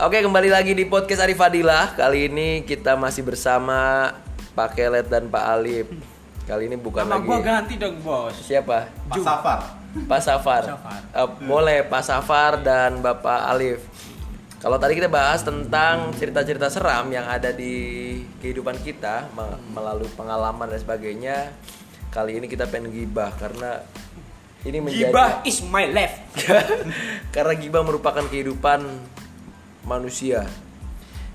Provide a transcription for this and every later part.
Oke kembali lagi di podcast Arif Fadilah Kali ini kita masih bersama Pak Kelet dan Pak Alif Kali ini bukan Nama lagi gua ganti dong bos. Siapa? Pak Safar. Pak Safar, Safar. Eh, Boleh Pak Safar dan Bapak Alif Kalau tadi kita bahas tentang cerita-cerita seram yang ada di kehidupan kita me- Melalui pengalaman dan sebagainya Kali ini kita pengen gibah karena ini menjadi Gibah is my life. karena gibah merupakan kehidupan manusia.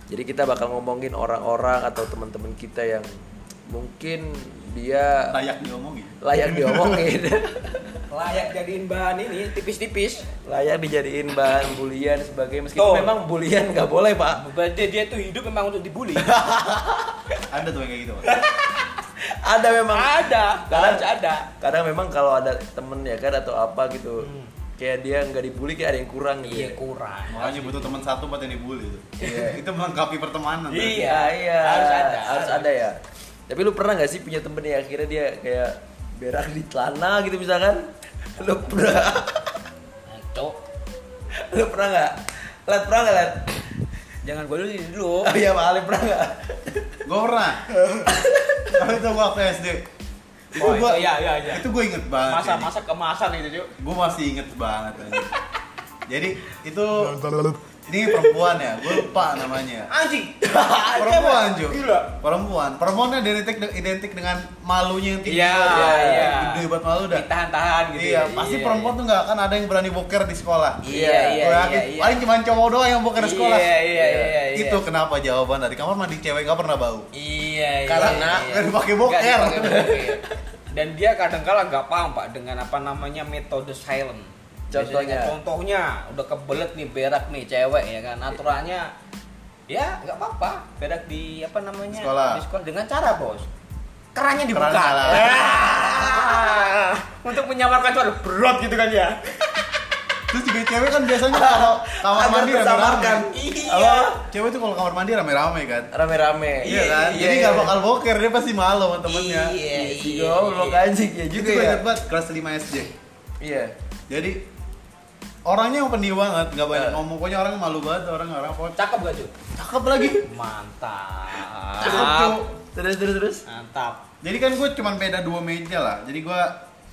Jadi kita bakal ngomongin orang-orang atau teman-teman kita yang mungkin dia Layak diomongin. layak diomongin, Layak jadiin bahan ini tipis-tipis. layak dijadiin bahan bulian sebagai meskipun Tuh. memang bulian nggak boleh pak. Berarti dia tuh hidup memang untuk dibully. Ada tuh yang kayak gitu. Pak. Ada memang. ada, Kadang ada. Kadang memang kalau ada temen ya kan atau apa gitu, kayak dia nggak dibully kayak ada yang kurang gitu. Iya ya. kurang. Makanya butuh teman satu buat yang dibully itu. Iya. itu melengkapi pertemanan. Iya. Iya, iya. Harus ada. Harus ada ya. Tapi lu pernah nggak sih punya temen yang akhirnya dia kayak berak di celana gitu misalkan? Lu pernah? Cok. lu pernah nggak? Let pernah nggak let? Jangan gua dulu dulu. Oh iya Pak Ali pernah nggak? Gue pernah. Tapi itu gue waktu SD. Itu Oh, gue, itu iya, iya, iya. itu gue inget banget. Masa masa kemasan itu, Cok. Gue masih inget banget. Jadi itu ini perempuan ya, gue lupa namanya. Anjing. Perempuan Ju. Gila. Perempuan. Perempuannya identik identik dengan malunya yang tinggi. Iya, banget. iya. Gede banget malu dah. Ditahan-tahan gitu. Iya, ya. pasti Iya, perempuan iya. tuh nggak akan ada yang berani boker di sekolah. Iya, iya, Gua iya, yakin iya. paling cuma cowok doang yang boker di sekolah. Iya, iya, iya, iya. Itu kenapa jawaban dari kamar mandi cewek nggak pernah bau. Iya, iya. Karena iya. nggak dipakai boker. Nggak dipakai boker. Dan dia kadang-kala nggak paham pak dengan apa namanya metode silent. Contohnya? Biasanya contohnya udah kebelet nih berak nih cewek ya kan aturannya ya nggak apa-apa berak di apa namanya Sekolah. di sekolah dengan cara bos kerannya dibuka Keran. Ah, untuk menyamarkan itu ada berat gitu kan ya Terus juga cewek kan biasanya kalau kamar mandi rame-rame. Iya. Apa? Cewek tuh kalau kamar mandi rame-rame kan. Rame-rame. Iya kan? Iya, Jadi iya. nggak bakal boker, dia pasti malu sama temennya. Iya, Si iya, goblok iya. anjing ya juga gue ya. inget banget kelas 5 SD. Iya. Jadi orangnya yang pendiam banget, nggak banyak ngomong. Pokoknya orang malu banget, orang orang pokoknya cakep gak cuy cakep lagi. mantap Cakep tuh. Terus terus terus. mantap Jadi kan gue cuma beda dua meja lah. Jadi gue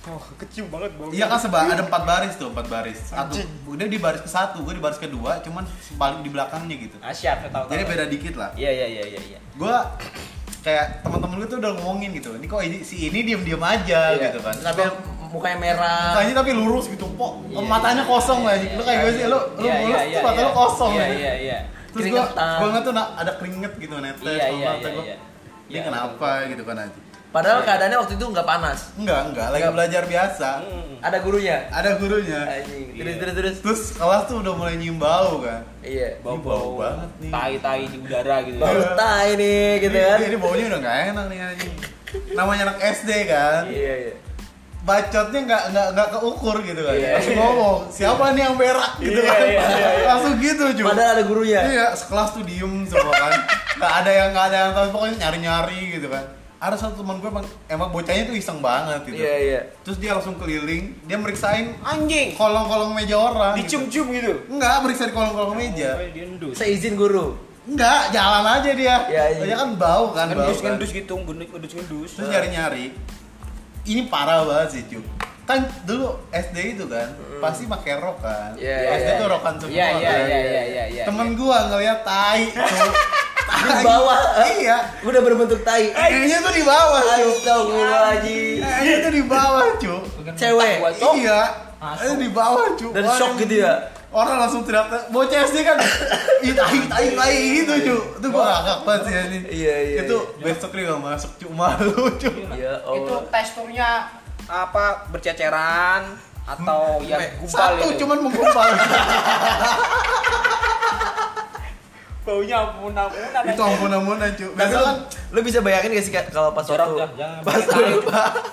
oh kecium banget bau Iya kan seba ada empat baris tuh, empat baris. Satu, udah di baris ke satu, gue di baris kedua, cuman paling di belakangnya gitu. ah siap saya tahu Jadi beda dikit lah. iya iya iya iya iya Gue kayak teman-teman gue tuh udah ngomongin gitu. Ini kok ini si ini diem-diem aja Iya. gitu kan. Sampai mukanya merah. Mukanya tapi lurus gitu, kok Iya, matanya iya, kosong iya, lah. iya, Lu kayak gue sih, lu lu Iya, mulus iya, tuh iya, mata lu iya. kosong iya aja. iya iya Terus gue gue ngeliat tuh nah, ada keringet gitu netes Iya, sama iya, mata iya, gue. iya. Ini Iya, kenapa gitu kan aja. Padahal Iya. keadaannya waktu itu nggak panas. Enggak, enggak, lagi Enggak. belajar biasa. Hmm. Ada gurunya. Ada gurunya. Anjing. Terus Iya. terus terus. Terus kelas tuh udah mulai nyium bau kan. Iya. Ini bau banget nih. tai-tai di udara gitu Bau Iya. tai nih gitu Ini- kan. Ini baunya udah gak enak nih anjing. Namanya anak SD kan. Iya iya. Bacotnya nggak nggak nggak keukur gitu kan. Iya. Langsung ngomong, siapa nih yang berak gitu Iya, kan. iya, iya, iya. Langsung gitu cuy. Padahal ada gurunya. Iya, sekelas tuh diem semua kan. Gak ada yang gak ada yang tahu pokoknya nyari-nyari gitu kan. Ada satu teman gue emang, emang bocahnya tuh iseng banget gitu. Iya iya. Terus dia langsung keliling, dia meriksain anjing kolong-kolong meja orang. gitu. dicium-cium gitu Enggak, meriksa di kolong-kolong meja. Oh, dia endus Seizin guru. Enggak, jalan aja dia. Iya, iya. Dia kan bau kan, bau ngendus kan. ngendus gitu ngendus ngendus ngendus Terus nyari-nyari. Ini parah banget sih, Cuk. Kan dulu SD itu kan, pasti pakai rok kan. Iya, SD iya, tuh iya. rokan semua. iya iya kan. iya iya iya iya Temen gua ngeliat tai. Di bawah. Iya. Udah berbentuk tai. Kayaknya tuh di bawah. Astagfirullahaladzim. Kayaknya tuh di bawah, Cuk. Cewek. Iya. Eh, di bawah, Cuk. Dan shock gitu ya. Orang langsung teriak, bocah SD kan, ih tai, tai, tai gitu, Cuk. Itu gua ngakak banget sih ini. Iya, iya, Itu besok dia gak masuk, Cuk. Malu, Cuk. Ya itu Allah. teksturnya apa berceceran atau yang gumpal Satu itu cuman menggumpal. baunya ampun-ampunan itu ampun-ampunan, Cuk. Tapi Biasa lu, kan lu bisa bayangin gak sih kalau pas waktu pas waktu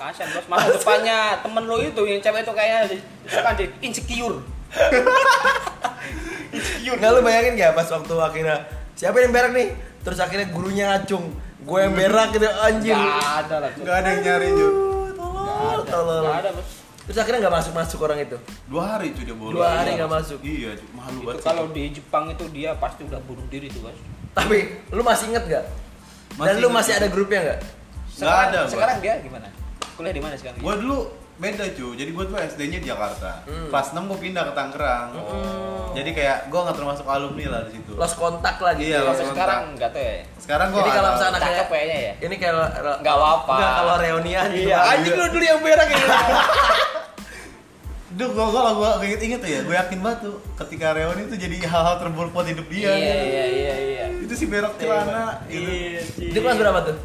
kasian bos masa depannya temen lu itu yang cewek itu kayaknya insecure insecure Nggak lu bayangin gak pas waktu akhirnya siapa yang berak nih? Terus akhirnya gurunya ngacung, gue yang berak gitu anjing. Gak ada lah nggak ada yang nyari, Cuk. Tolol, Nggak ada. tolol. Nggak ada bos Terus akhirnya nggak masuk masuk orang itu. Dua hari cuy dia bolos. Dua hari nggak masuk. Iya, malu Itu banget. kalau di Jepang itu dia pasti udah bunuh diri tuh, Bos. Tapi lu masih inget gak? Dan Masih lu inget, masih ada grupnya nggak? Sekarang, ada, Bos. sekarang dia gimana? Kuliah di mana sekarang? Gua dulu beda cuy. Jadi gua tuh SD-nya di Jakarta. Hmm. Kelas 6 gua pindah ke Tangerang. Jadi kayak gua nggak termasuk alumni lah di situ. Lost kontak lagi. Iya, ya. lost sekarang enggak tahu ya. Sekarang gua Jadi kalau misalnya Cakep kayak kayaknya ya. ini kayak Nggak apa-apa. Nggak, kalau reunian gitu. Iya, anjing lu dulu yang berak ya. Duh, gua kalau gua inget-inget tuh ya, gua yakin banget tuh ketika reuni itu jadi hal-hal terburuk buat hidup dia. Iya, iya, iya, iya. Itu si berak celana gitu. Iya, sih. Itu kelas berapa tuh?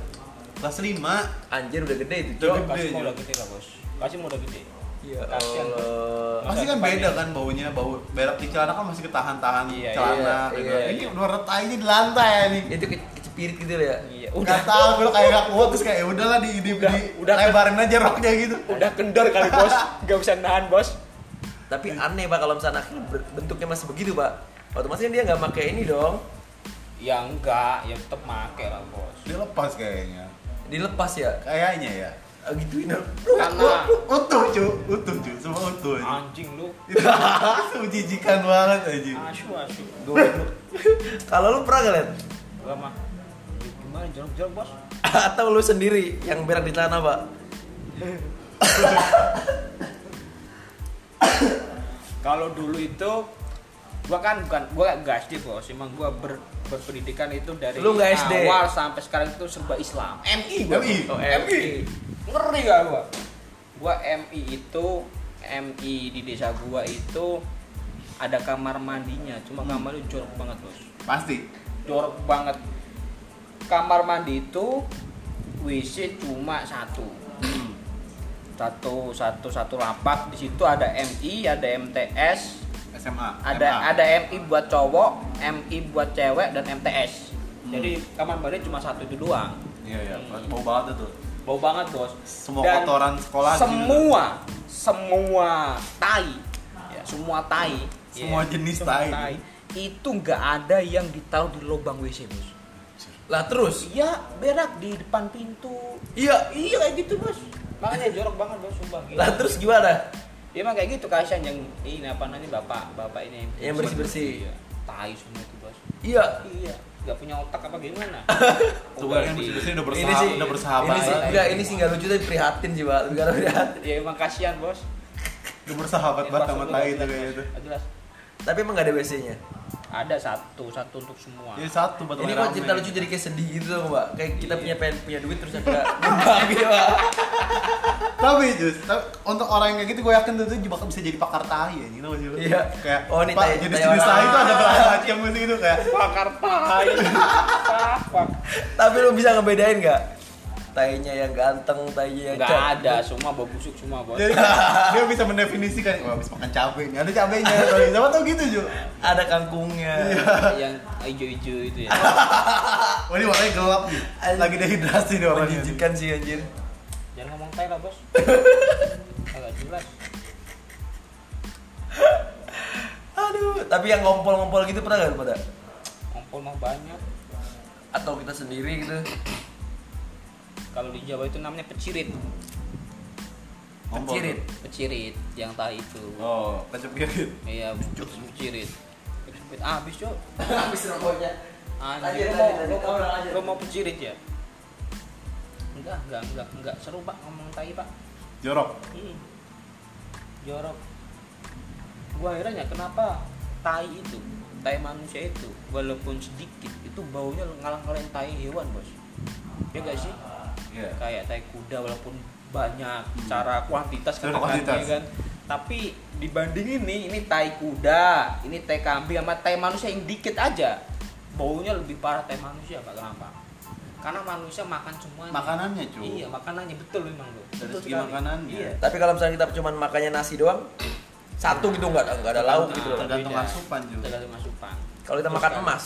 Kelas 5. Anjir udah gede itu, Udah gede. Udah gede lah, Bos. Kasih mau udah gede. Ya Kasian, Bos. Allah. Pasti kan beda kan baunya, bau berak di celana kan masih ketahan-tahan Iya, celana iya, gitu. iya, Ini iya. udah di lantai ya nih. Itu ke- kecepirit gitu ya. Iya, Udah udah tahu gue kayak gak kuat terus kayak "Ya udahlah di di, Udah- di udah lebarin aja roknya gitu. udah kendor kali, Bos. Enggak bisa nahan, Bos. Tapi aneh Pak kalau misalnya bentuknya masih begitu, Pak. Otomatis kan dia nggak pakai ini dong. Ya enggak, ya tetep make lah, Bos. Dia lepas kayaknya. Dilepas ya. Kayaknya ya. Ah, gituin. Karena Utuh cu, utuh cu, semua utuh. aja. anjing lu. Itu menjijikan banget aja. Asu, asu. Kalau lu pernah nggak liat? Mah gimana jorok-jorok, Bos? Atau lu sendiri yang berak di celana, Pak? Kalau dulu itu gua kan bukan gua gak SD bos, emang gua ber, berpendidikan itu dari Lu nggak SD? awal sampai sekarang itu serba Islam. MI gua. MI? Oh, MI. Ngeri gak gua? Gua MI itu MI di desa gua itu ada kamar mandinya, cuma Hmm. kamar itu jorok banget bos, Pasti. jorok banget. Kamar mandi itu WC cuma satu satu satu satu lapak di situ ada MI ada MTS SMA. ada MA. ada MI buat cowok MI buat cewek dan MTS jadi kamar mandi cuma satu itu doang Iya iya, bau banget tuh. bau banget bos Semua Dan kotoran sekolah semua semua tai ya, semua tai Semua ya, jenis semua tai. itu nggak ada yang ditaruh di lubang WC bos Lah terus? iya berak di depan pintu Iya. iya kayak gitu bos makanya jorok banget bos sumpah gila. Lah terus gimana? Ya emang kayak gitu kasihan yang ini apa namanya bapak bapak ini Yang bersih-bersih. Iya. Tai semua itu bos. Iya. Iya. Gak punya otak apa gimana? Tuh kan yang bersih-bersih udah Ini bersahabat, sih udah bersahabat. Ini sih enggak, ini sih enggak lucu tapi prihatin sih, Pak. Karena prihatin. Ya emang kasihan bos. Udah bersahabat Ya, banget sama tai nggak itu jelas, kayak itu. Nggak jelas. Tapi emang enggak ada WC-nya. Ada satu satu untuk semua. Ini satu buat Ini kok cerita lucu jadi kayak sedih gitu loh, Mbak. Kayak kita Iya. punya pengen punya duit terus akhirnya nyumbang gitu, Pak. Tapi Jus, tapi untuk orang yang kayak gitu gue yakin tuh tuh bakal bisa jadi pakar tai ya, gitu sih lu? Iya. Kayak Oh, ini Pak, tai tai orang. itu ada berapa macam gitu kayak Pakar tai. Apa? Tapi lu bisa ngebedain enggak? Tainya yang ganteng, tainya yang Enggak cantik. ada, semua bau busuk semua bos. jadi dia bisa mendefinisikan wah habis makan cabai nih, ada cabenya tapi siapa tau gitu Ju. Ada kangkungnya. yang hijau-hijau itu ya. Wah ini warnanya gelap nih, lagi dehidrasi nih orangnya. Menjijikan sih anjir. Jangan ngomong tai lah bos. Agak jelas. Aduh, tapi yang ngompol-ngompol gitu pernah gak lu pada? Kompol mah banyak. Atau kita sendiri gitu? Kalau di Jawa itu namanya pecirit. Pecirit. Pecirit yang tai itu. Oh, kecepit. Iya, pecirit. Pecirit habis, Cok. Habis rokoknya. Anjir, Lanjut, lu mau, lu, mau pecirit ya? Enggak, enggak, enggak, enggak seru pak ngomong tai pak. Jorok. Hmm. Jorok. Gua heran ya kenapa tai itu, tai manusia itu, walaupun sedikit itu baunya ngalah-ngalahin tai hewan bos. Ya gak sih? Iya. Kayak tai kuda walaupun banyak secara kuantitas Secara katakan, kuantitas. ya kan. Tapi dibandingin nih, ini tai kuda, ini tai kambing sama tai manusia yang dikit aja, baunya lebih parah tai manusia pak kenapa? Karena manusia makan semuanya. Makanannya, cu. Iya, makanannya betul memang tuh. Dari Betul segi sekali. makanannya. Iya. Tapi kalau misalnya kita cuma makannya nasi doang, satu gitu nggak nggak ada lauk gitu. Tergantung Beda. asupan, Ju. Tergantung asupan. Kalau kita makan sekali. emas,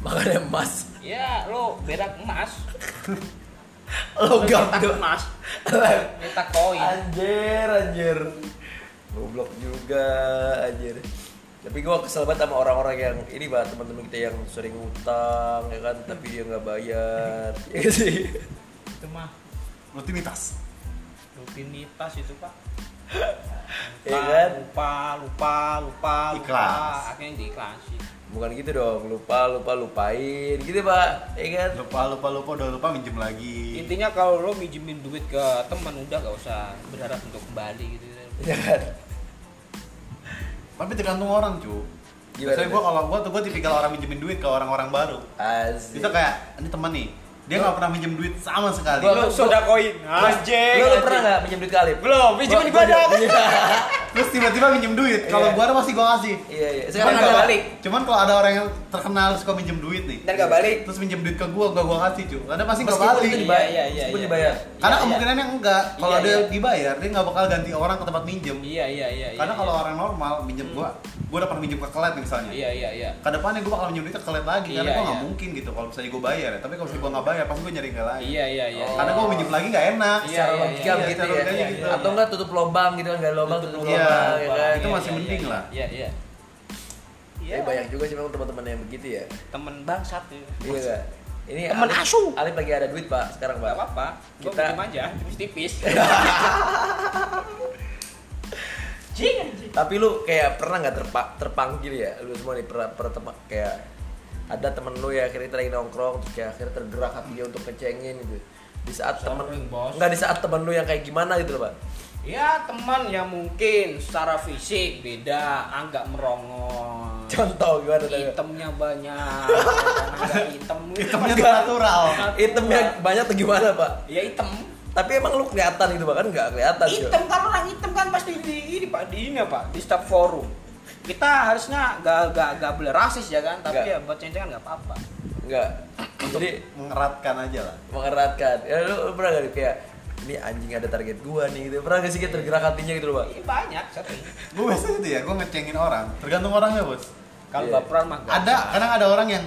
Apanya? makannya emas, Ya, lo berak emas. logam Cetak tuh. emas. Nyetak koin. Anjir, anjir. Goblok juga, anjir. Tapi gua kesel banget sama orang-orang yang ini bah teman-teman kita yang sering utang ya kan, tapi dia nggak bayar. Iya sih. Itu mah Rutinitas. rutinitas itu pak lupa, kan? lupa lupa lupa lupa Ikhlas. akhirnya diikhlasin bukan gitu dong lupa lupa lupain. Gitu pak. Ya kan? Lupa lupa lupa udah lupa minjem lagi. Intinya kalau lo minjemin duit ke teman udah gak usah berharap untuk kembali gitu. Ya kan? Tapi tergantung orang cu. Gimana Biasanya tuh? gue kalau gue tuh gue tipikal orang minjemin duit ke orang-orang baru. Asik. Bisa kayak ini teman nih dia nggak pernah minjem duit sama sekali. Gua- lo soda koin. Anjing lu, lu pernah nggak pinjam duit kali belum Gua- gua gua- dong iya terus tiba-tiba minjem duit. Kalau Iya. gue ada pasti gue kasih. Iya iya. sekarang nggak ada balik. cuman kalau ada orang yang terkenal suka minjem duit nih. Dan gak balik. Terus minjem duit ke gue gak gue kasih cu. Karena pasti gak Meskipun balik. Iya, iya, iya, meskipun iya. dibayar. karena Iya, iya. kemungkinannya enggak. Kalau dia dibayar dia nggak bakal ganti orang ke tempat minjem. Iya iya iya karena kalau orang normal minjem gue gue udah pernah minjem ke kelet nih misalnya. Iya iya iya. Ke depannya gue bakal minjem duit ke kelet lagi karena Iya, gue nggak iya. mungkin gitu kalau misalnya gue bayar ya. Tapi kalau misalnya gue nggak bayar pasti gue nyari ke lain iya iya iya. Karena gue minjem lagi nggak enak. Iya, secara iya, logika iya, begitu secara ya. logikanya gitu. atau enggak tutup lubang gitu kan nggak ada lubang tutup Iya, lubang ya kan? itu masih mending lah. iya iya. Ya, banyak juga sih memang teman-teman yang begitu ya. Temen bangsat. Ya. iya ini Temen Alif- asu. Alif lagi ada duit pak sekarang pak. Gak apa-apa, gue Kita- minjem aja, tipis-tipis tapi lu kayak pernah nggak terpa terpanggil ya? Lu semua nih pernah pernah tema- kayak ada temen lu ya akhirnya lagi nongkrong terus kayak akhirnya tergerak hatinya untuk ngecengin gitu. Di saat temen nggak di saat temen lu yang kayak gimana gitu loh pak? Ya teman yang mungkin. Secara fisik beda, agak merongol contoh gimana tuh Hitamnya banyak, hitamnya tuh natural. Hitamnya banyak tuh gimana pak? Ya hitam tapi emang lu kelihatan gitu pak kan? Nggak kelihatan sih Hitam kan orang hitam kan pasti di ini pak, di ini pak, di staff forum. Kita harusnya gak, gak, gak boleh rasis ya kan, tapi Nggak. ya buat ceng-cengan gak apa-apa. Nggak. Jadi mengeratkan aja lah. Mengeratkan. Ya lu, lu pernah gak nih, kayak ini anjing ada target gua nih gitu. Pernah gak sih kayak tergerak hatinya gitu loh pak? Iya banyak, sering gue biasanya gitu ya gue ngecengin orang. Tergantung orangnya bos. Kalau Iya. baperan mah gak ada kadang ada orang yang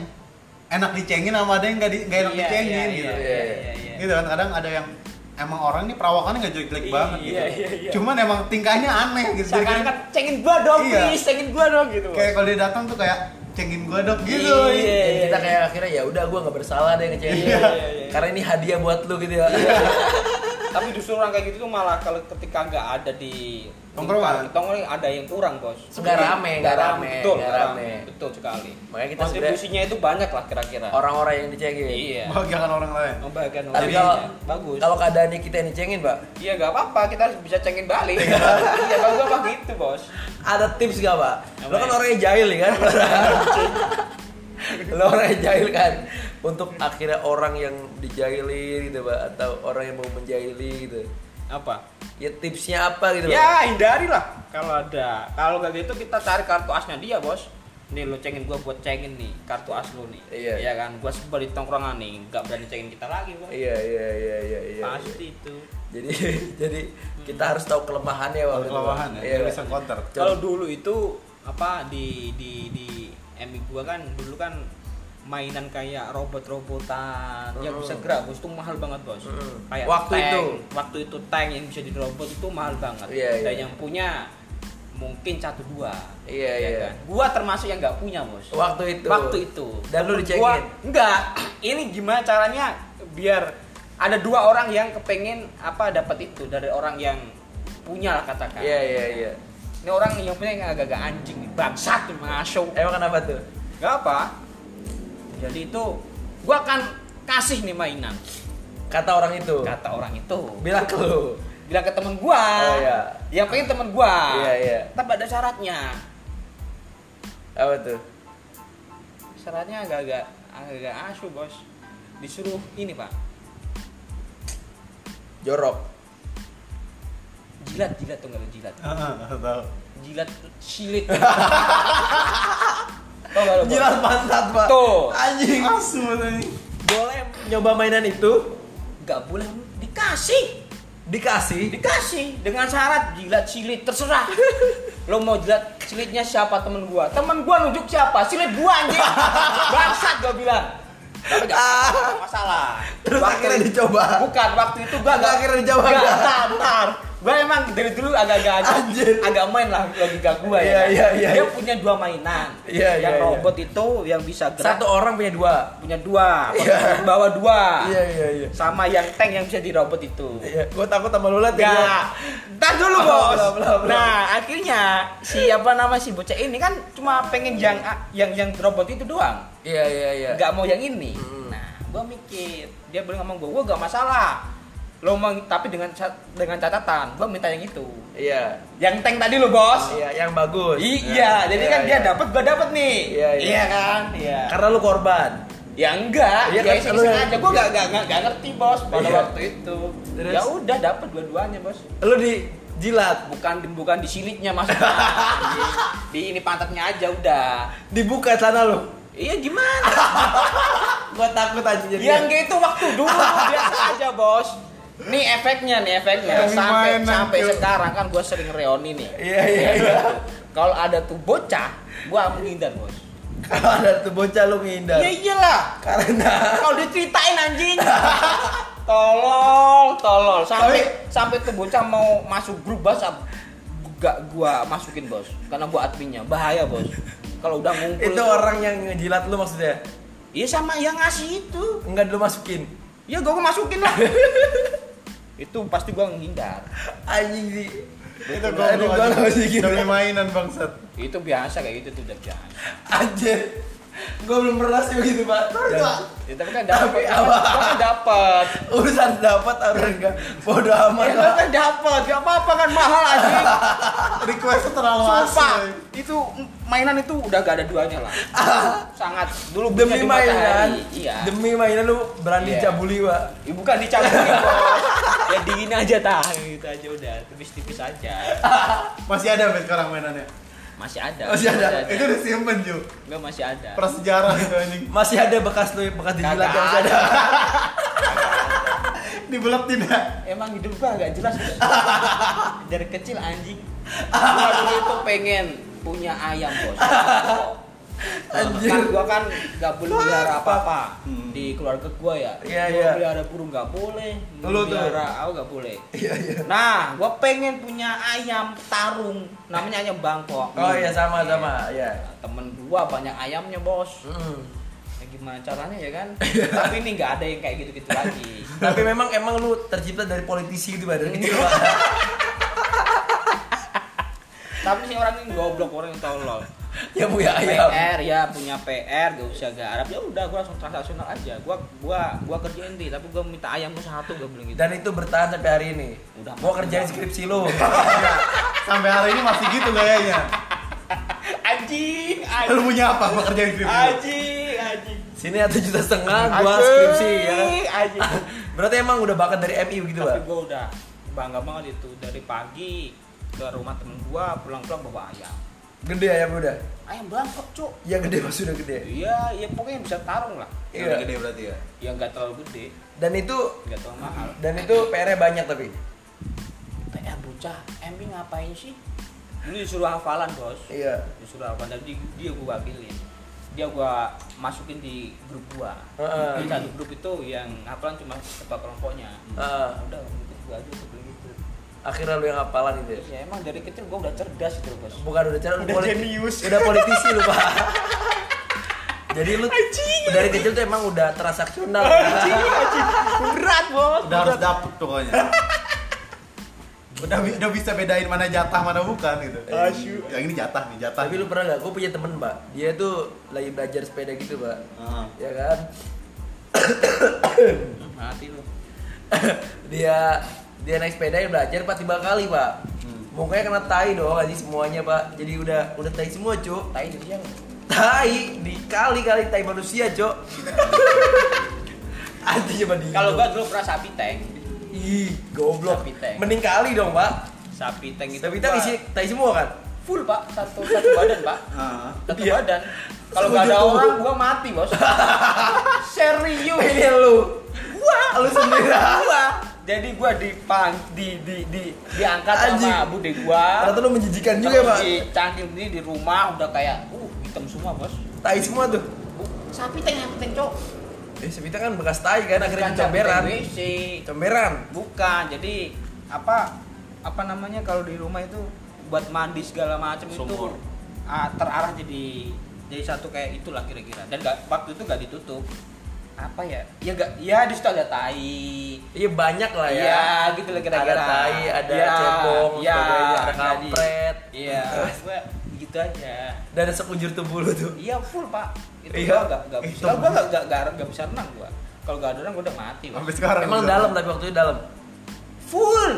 enak dicengin sama ada yang nggak di, nggak enak Iya, dicengin iya, gitu. iya, iya, iya, iya. gitu kan kadang ada yang emang orang ini perawakannya nggak jelek-jelek Iya, banget gitu iya, iya. cuman emang tingkahnya aneh gitu Jadi Seakan kan cengin gua dong, Iya. please, cengin gua dong gitu kayak kalau dia datang tuh kayak cengin gue dong gitu Iya. Dan kita kayak akhirnya ya udah gua nggak bersalah deh ngecengin Iya, iya, iya. karena ini hadiah buat lu gitu ya Tapi justru orang kayak gitu tuh malah kalau ketika nggak ada di Tongkrongan. tongkrongan ada yang kurang bos. Nggak rame, nggak rame, betul, nggak nggak rame. betul sekali. Makanya kita Kontribusinya itu banyak lah kira-kira. orang-orang yang dicengin Iya. bahagiakan orang lain Membahagiakan tapi orang kalau lainnya. bagus. kalau keadaannya kita yang dicengin pak Iya nggak apa-apa, kita harus bisa cengin balik. Iya bagus apa gitu bos. ada tips gak pak lo kan ya? orangnya jahil kan lo orangnya jahil kan untuk akhirnya orang yang dijahili gitu pak atau orang yang mau menjahili gitu Apa? ya tipsnya apa gitu Pak? Ya hindari lah kalau ada. Kalau nggak gitu kita cari kartu asnya dia bos. Nih lo cengin gua buat cengin nih kartu as lo nih. Iya. Iya kan, gua sebel di tongkrongan nih, nggak berani cengin kita lagi bos. iya iya iya iya iya Pasti itu. jadi jadi kita harus tahu kelemahannya waktu itu, kelemahan ya Iya, Pak. bisa counter Kalau dulu itu apa di di di MI gua kan dulu kan mainan kayak robot-robotan yang Mm. bisa gerak bos itu mahal banget bos. Mm. kayak Waktu tank, itu? waktu itu tank yang bisa dirobot itu mahal banget. Iya, dan yang punya mungkin satu dua. Iya, ya iya. kan? gua termasuk yang nggak punya bos. Waktu itu? Waktu itu. Dan lu dicengin? Gua- enggak ini gimana caranya biar ada dua orang yang kepengen apa dapat itu dari orang yang punya lah katakan. Iya iya iya. Ini orang yang punya yang agak-agak anjing nih, bangsat masuk. Emang kenapa tuh? Gak apa. Jadi itu gua akan kasih nih mainan. kata orang itu Kata orang itu. bilang ke lu Bilang ke temen gua. Oh, iya. Yang pengen temen gua. Iya, iya. Tapi ada syaratnya. apa tuh Syaratnya agak-agak agak asu, Bos. Disuruh ini, Pak. jorok Jilat, jilat tuh enggak jilat. Tahu Jilat silit. Tau gak lo, Bos? jilat pantat pak. Tuh. anjing. Asu boleh nyoba mainan itu? Gak boleh. Dikasih. dikasih? Dikasih. Dengan syarat jilat silit terserah. Lo mau jilat silitnya siapa temen gua? Temen gua nunjuk siapa? Silit gua anjing. Bangsat gua bilang. Tapi gak Ah. masalah. Terus Waktu akhirnya dicoba? bukan waktu itu gua Nggak akhirnya dicoba, ntar, ntar. Gua emang dari dulu agak-agak agak, agak main lah logika gua Iya, ya. kan? iya, iya. Dia punya dua mainan. Iya, yang iya, iya. robot itu yang bisa gerak Satu orang punya dua. punya dua, Iya. bawa dua. Iya iya iya. Sama yang tank yang bisa dirobot itu. Iya, gua takut sama lu liat ya. Enggak. Ntar dulu, Oh, Bos. belum, belum, belum. Nah, akhirnya siapa nama si bocah ini kan cuma pengen yang yang yang robot itu doang. Iya iya iya. Nggak mau yang ini. Mm. Nah, gua mikir, dia boleh ngomong gua, gua gak masalah. Lo mau tapi dengan dengan catatan, gua minta yang itu. Iya. Yang tank tadi lo, Bos. Iya, yang bagus. Iya, jadi Iya, kan dia iya. dapat, gua dapat nih. Iya, iya. kan? Iya. Karena lu korban. Ya enggak, Iya ya kan, iseng yang- aja. Gua gak, gak, gak, gak ngerti, Bos, pada Iya. waktu itu. Terus? Ya udah dapat dua-duanya, Bos. Lu di jilat, bukan bukan di silitnya maksudnya di, di ini pantatnya aja udah dibuka celana lu. iya gimana Gua takut aja jadi. yang gitu waktu dulu biasa aja bos nih efeknya nih efeknya sampai sampai sekarang kan gue sering reoni nih Iya iya iya. kalau ada tuh bocah gue menghindar bos Kalau ada tuh bocah lu ngindar. iya iyalah Karena kalau diceritain anjing tolol tolol sampai sampai tuh bocah mau masuk grup WhatsApp gak gua masukin bos karena gua adminnya bahaya bos kalau udah ngumpul itu orang yang ngejilat lu maksudnya. Iya sama yang ngasih itu. Enggak dulu masukin. Ya gua masukin lah. itu pasti gua menghindar. Anjing sih. Itu nggak bisa gitu. Demi mainan bangsat. Itu biasa kayak gitu tuh udah biasa. Anjir. Gua belum pernah sih begitu, Pak. Ya, tapi kan dapat. Tapi Kan, apa? kan dapat. Urusan dapat orang enggak bodoh amat Ya kan dapat. Gak apa-apa kan mahal anjing. Request terlalu Sumpah. asli. Itu mainan itu udah gak ada duanya lah. Sangat dulu Demi mainan. Iya. demi mainan lu berani Iya. cabuli, Pak. Ya, bukan dicabut bos. Ya dingin aja tah gitu aja udah tipis-tipis aja. Masih ada sampai sekarang mainannya. Masih ada. Masih ada. Itu disimpan Ju. Enggak masih ada. Prasejarah itu anjing. Masih ada bekas tuh bekas dijilat Kagak yang masih ada. Dibelet tidak. Emang hidup gua agak jelas. Dari kecil anjing. Gua dulu itu pengen punya ayam bos. Anjir. Kan gua kan gak boleh melihara apa-apa Hmm. di keluarga gua ya. Iya, Gua iya. melihara burung gak boleh. Lu tuh. melihara aku gak boleh. Iya, iya. Nah, gua pengen punya ayam tarung, namanya ayam bangkok. Oh iya sama sama, iya. Temen gua banyak ayamnya bos. Mm. Ya, gimana caranya ya kan? Tapi ini nggak ada yang kayak gitu-gitu lagi. Tapi memang emang lu tercipta dari politisi gitu. Dari kecil, Pak. Tapi si orang ini goblok orang yang tolol. Yang punya ayam. PR ya punya PR gak usah garap ya udah gua langsung transaksional aja gua gua gua kerjain deh tapi gua minta ayam lu satu gak bilang gitu Dan itu bertahan sampai hari ini. Udah, Gua udah. kerjain skripsi lu. Sampai hari ini masih gitu gayanya. anjing Lu anjing punya apa? Gua kerjain skripsi. lu. anjing anjing Sini ada juta setengah gua Anjing, skripsi ya. anjing Berarti emang udah bakat dari MIU gitu, tapi Pak. gua udah bangga banget itu dari pagi ke rumah temen gua pulang-pulang bawa ayam Gede ayam udah. ayam bangkok cuk Yang gede mas sudah gede. iya ya pokoknya bisa tarung lah Iya. gede berarti ya. ya nggak terlalu gede Dan itu nggak terlalu mahal dan itu PR-nya banyak tapi. PR bocah MB ngapain sih dulu disuruh hafalan bos Iya. disuruh hafalan jadi dia gua wakilin dia gua masukin di grup gua Heeh. di satu grup itu yang hafalan cuma ketua kelompoknya Heeh. udah ikut gua aja ikut begitu Akhirnya lu yang hafalan itu. ya? ya emang dari kecil gua udah cerdas gitu bos Bukan udah cara Udah jenius. Udah politisi lu, Pak. Jadi lu dari kecil tuh emang udah transaksional. berat bos Udah harus dapet pokoknya. Udah, udah bisa bedain mana jatah mana bukan gitu. Asyik. Yang ini jatah nih jatah. Tapi lu pernah nggak? Gue punya temen, Pak. Dia tuh lagi belajar sepeda gitu, Pak. Heeh. Ya kan? mati lu dia dia naik sepeda ya belajar Pak tiba kali, Pak. Hmm. Mukanya kena tai dong, aja semuanya, Pak. Jadi udah udah tai semua, Cuk. tai dari siapa Tai dikali-kali tai manusia, Cuk. Anjing coba dia. kalau gua dulu pernah sapi tank Ih, goblok. Sapi tank. Mending kali dong, Pak. sapi tank itu kita gua isi tai semua kan? full pak satu satu badan pak Heeh. satu Iya. badan kalau nggak ada orang gua mati bos serius Ini lu. Gua lu sendiri. gua jadi gua dipang di di di diangkat Anjing. sama bude gua Ternyata lu menjijikan juga, Terus Pak. di cangking ini di rumah udah kayak uh hitam semua bos Tai semua tuh. Bu, sapi tank yang penting cok Eh, Sepita kan bekas tai kan akhirnya sapi comberan. Comberan. bukan jadi apa apa namanya kalau di rumah itu buat mandi segala macam itu Sumur. ah, terarah jadi jadi satu kayak itulah kira-kira dan nggak waktu itu nggak ditutup apa ya ya nggak ya di situ ada tai Iya banyak lah ya. Iya, gitu lah kira-kira. Ada tai, ada Iya, cebong, iya, sebagainya, ada kampret. iya gua gitu aja Dan ada sekujur tubuh lu tuh. iya full pak itu Iya. gua nggak nggak bisa gua nggak nggak nggak nggak bisa renang gua kalau nggak ada renang gua udah mati Bos. Sampai sekarang. Emang dalam tapi waktu itu dalam. full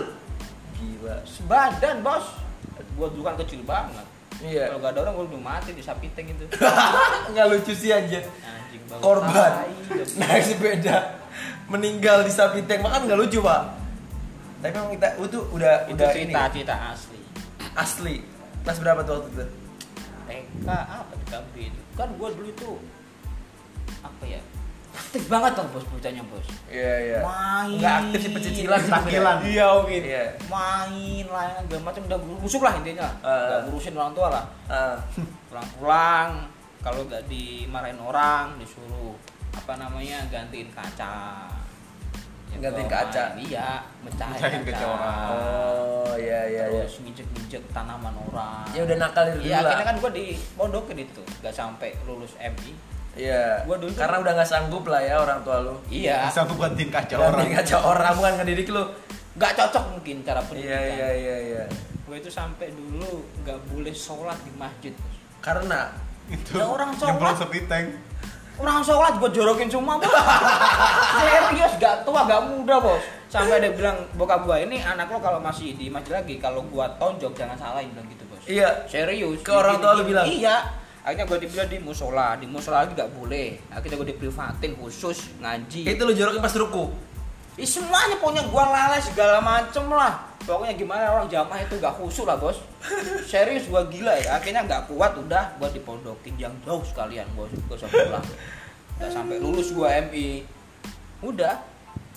Gila. sebadan bos gua dulu kan kecil banget Iya. kalau nggak ada orang gua udah mati di sapi tank itu Nggak lucu sih anjir. anjing banget Korban naik sepeda meninggal di sapi tank makan nggak lucu pak. Tapi memang kita itu udah itu udah cerita ini cerita asli asli. Kelas berapa tuh waktu itu? TK apa di KB itu kan gua dulu itu apa ya aktif banget dong bos bocahnya bos Iya iya. main Nggak aktif sih pecicilan sih. Panggilan. iya oke Iya. main layanan segala macam udah busuk lah intinya nggak ngurusin orang tua lah Ah, pulang-pulang kalau nggak dimarahin orang disuruh apa namanya gantiin kaca Ya, Gantiin kaca? iya mecahin, Mecahin kaca orang. oh iya iya iya. terus nginjek-nginjek tanaman orang Ya udah nakal itu Iya, dulu lah. akhirnya kan gua di pondokin itu nggak sampai lulus MI Iya. Gua dulu Karena udah nggak sanggup lah ya orang tua lu. iya aku gantiin kaca Orang orang. kaca orang bukan ngedidik lu. nggak cocok mungkin cara Iya pendidikan iya iya iya. gue itu sampai dulu nggak boleh sholat di masjid. Karena Itu. Ya, orang sholat. Sepi tank. orang sholat gue jorokin semua bos serius gak tua gak muda bos sampai dia bilang bokap gue ini anak lo kalau masih di masjid lagi kalau gua tonjok jangan salahin bilang gitu bos iya serius Ke orang tua lu Gini-gini. bilang? iya akhirnya gue dibilang di musola di musola lagi gak boleh. Akhirnya gue diprivatin khusus ngaji. Itu lu jorokin pas ruku. Ih, semuanya pokoknya gua lalai segala macem lah. Pokoknya gimana orang jamaah itu gak khusyuk lah bos. Serius gua gila ya. Akhirnya gak kuat udah gua dipondokin yang jauh sekalian gua usah pulang gak sampai lulus gua MI udah.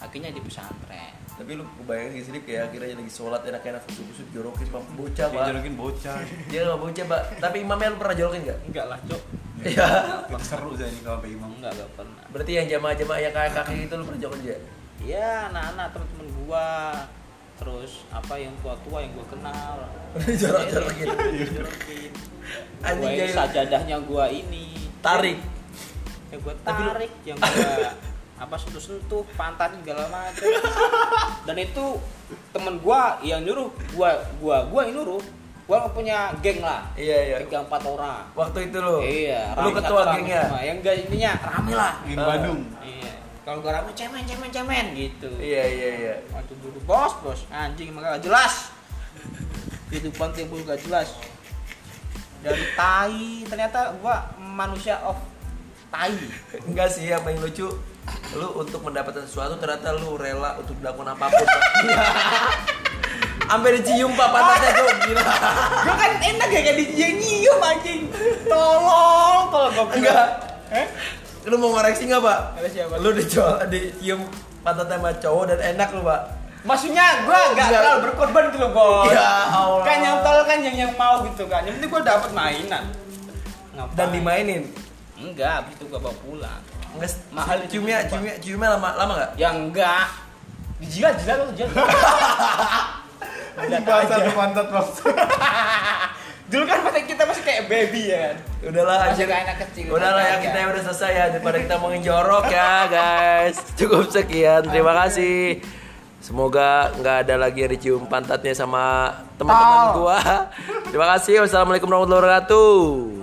Akhirnya di pesantren Tapi lu bayangin sih kayak akhirnya lagi sholat enak-enak kusuk-kusuk jorokin pak bocah pak. Dijorokin bocah. Dia nggak bocah pak. Tapi imamnya lu pernah jorokin nggak? enggak lah cok Iya. Yang seru saya ini kalau sampai imam. enggak gak pernah Berarti yang jamaah-jamaah yang kakek kakek itu lu pernah jorokin dia? ya anak-anak teman-teman gua terus apa yang tua-tua yang gua kenal Jorok-jorokin. jorokin Anjing gua ini kayak- sajadahnya gua ini Tarik. ya gua tarik yang gua apa sentuh sentuh pantat segala macam dan itu temen gua yang nyuruh gua gua gua yang nyuruh gua nggak punya geng lah Iya iya. tiga empat orang Waktu itu lu. iya Lu rame ketua rame gengnya. semua. yang enggak intinya rame lah Ingin Ah. Badung. iya kalau gua rame cemen cemen cemen gitu Iya iya iya. waktu dulu bos bos anjing emang gak jelas kehidupan timbul gak jelas dari tai ternyata gua manusia of tai Enggak sih apa yang lucu lu untuk mendapatkan sesuatu ternyata lu rela untuk melakukan apa pun. Sampai dicium pak pantatnya tuh gila. gua kan enak ya kayak dia nyium anjing tolong tolong bilang. Enggak. eh Lu mau ngoreksi nggak pak? Ada siapa? Lu dicoba dicium pantatnya sama cowok dan enak lu pak. maksudnya gua gak Enggak. terlalu berkorban gitu loh bos Ya Allah. kan yang tol kan yang yang mau gitu kan yang penting gua dapat mainan Ngapain? Dan dimainin. enggak habis itu gua bawa pulang Enggak Mahal itu, ciumnya ciumnya ciumnya lama lama nggak? ya enggak dijilat jilat tuh jilat Ini bahasa aja. ke pantat bos. Dulu kan masih kita masih kayak baby ya kan. Udahlah Masih anjir. kayak anak kecil. Udahlah ya kita udah selesai ya daripada kita ngomongin jorok ya guys. Cukup sekian. Terima kasih. Semoga nggak ada lagi yang dicium pantatnya sama teman-teman gua. Terima kasih. Wassalamualaikum warahmatullahi wabarakatuh.